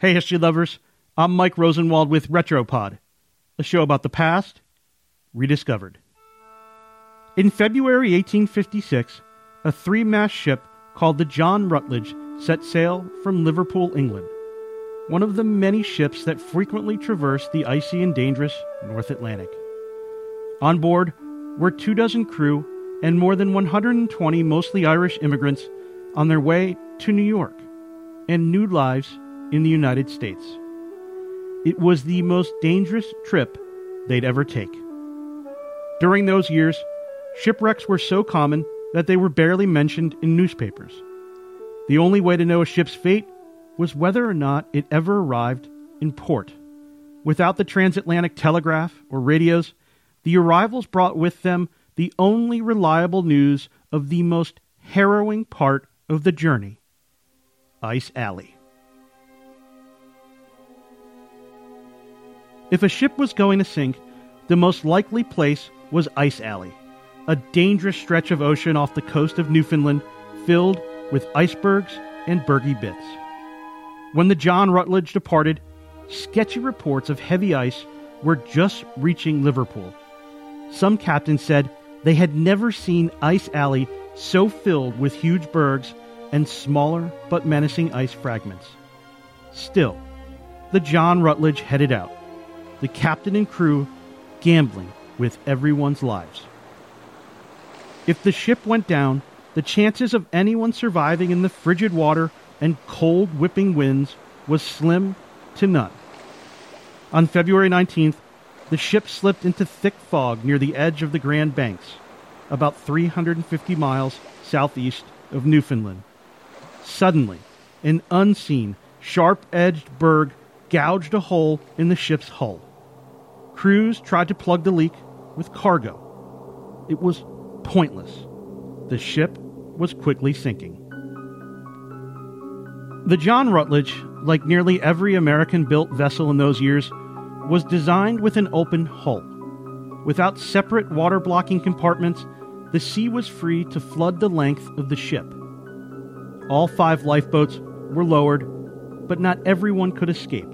Hey, history lovers. I'm Mike Rosenwald with Retropod, a show about the past rediscovered. In February 1856, a three mast ship called the John Rutledge set sail from Liverpool, England, one of the many ships that frequently traverse the icy and dangerous North Atlantic. On board were two dozen crew and more than 120 mostly Irish immigrants on their way to New York and new lives in the United States. It was the most dangerous trip they'd ever take. During those years, shipwrecks were so common that they were barely mentioned in newspapers. The only way to know a ship's fate was whether or not it ever arrived in port. Without the transatlantic telegraph or radios, the arrivals brought with them the only reliable news of the most harrowing part of the journey Ice Alley. If a ship was going to sink, the most likely place was Ice Alley, a dangerous stretch of ocean off the coast of Newfoundland filled with icebergs and bergy bits. When the John Rutledge departed, sketchy reports of heavy ice were just reaching Liverpool. Some captains said they had never seen Ice Alley so filled with huge bergs and smaller but menacing ice fragments. Still, the John Rutledge headed out the captain and crew gambling with everyone's lives. If the ship went down, the chances of anyone surviving in the frigid water and cold whipping winds was slim to none. On February 19th, the ship slipped into thick fog near the edge of the Grand Banks, about 350 miles southeast of Newfoundland. Suddenly, an unseen, sharp edged berg gouged a hole in the ship's hull. Crews tried to plug the leak with cargo. It was pointless. The ship was quickly sinking. The John Rutledge, like nearly every American built vessel in those years, was designed with an open hull. Without separate water blocking compartments, the sea was free to flood the length of the ship. All five lifeboats were lowered, but not everyone could escape.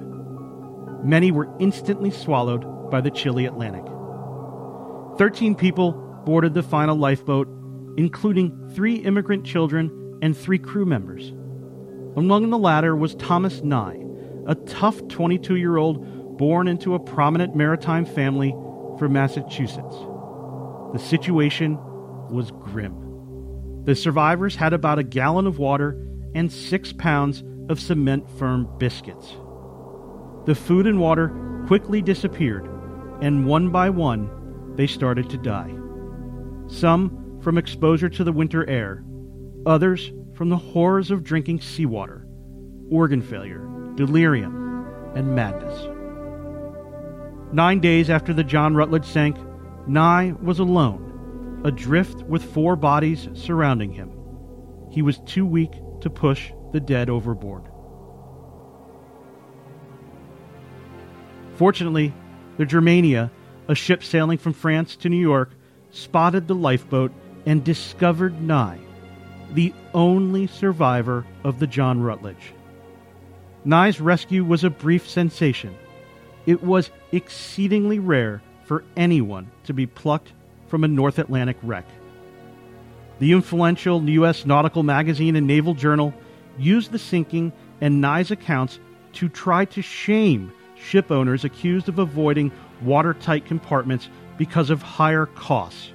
Many were instantly swallowed by the chilly Atlantic. Thirteen people boarded the final lifeboat, including three immigrant children and three crew members. Among the latter was Thomas Nye, a tough 22 year old born into a prominent maritime family from Massachusetts. The situation was grim. The survivors had about a gallon of water and six pounds of cement firm biscuits. The food and water quickly disappeared, and one by one, they started to die. Some from exposure to the winter air, others from the horrors of drinking seawater, organ failure, delirium, and madness. Nine days after the John Rutledge sank, Nye was alone, adrift with four bodies surrounding him. He was too weak to push the dead overboard. Fortunately, the Germania, a ship sailing from France to New York, spotted the lifeboat and discovered Nye, the only survivor of the John Rutledge. Nye's rescue was a brief sensation. It was exceedingly rare for anyone to be plucked from a North Atlantic wreck. The influential U.S. Nautical Magazine and Naval Journal used the sinking and Nye's accounts to try to shame ship owners accused of avoiding watertight compartments because of higher costs.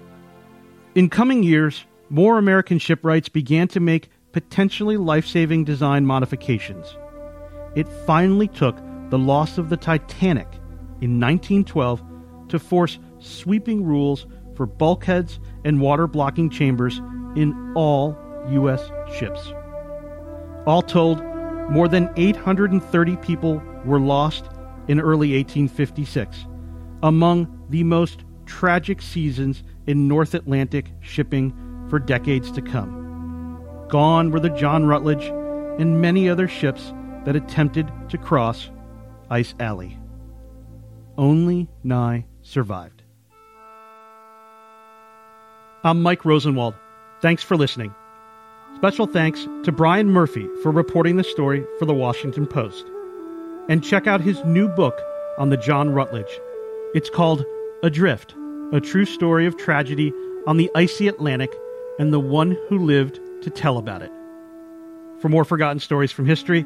In coming years, more American shipwrights began to make potentially life saving design modifications. It finally took the loss of the Titanic in 1912 to force sweeping rules for bulkheads and water blocking chambers in all U.S. ships. All told, more than 830 people were lost in early 1856, among the most tragic seasons in North Atlantic shipping for decades to come. Gone were the John Rutledge and many other ships that attempted to cross Ice Alley. Only Nye survived. I'm Mike Rosenwald. Thanks for listening. Special thanks to Brian Murphy for reporting the story for the Washington Post. And check out his new book on the John Rutledge. It's called Adrift, a true story of tragedy on the icy Atlantic and the one who lived to tell about it. For more forgotten stories from history,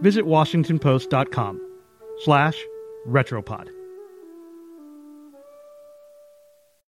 visit washingtonpost.com slash retropod.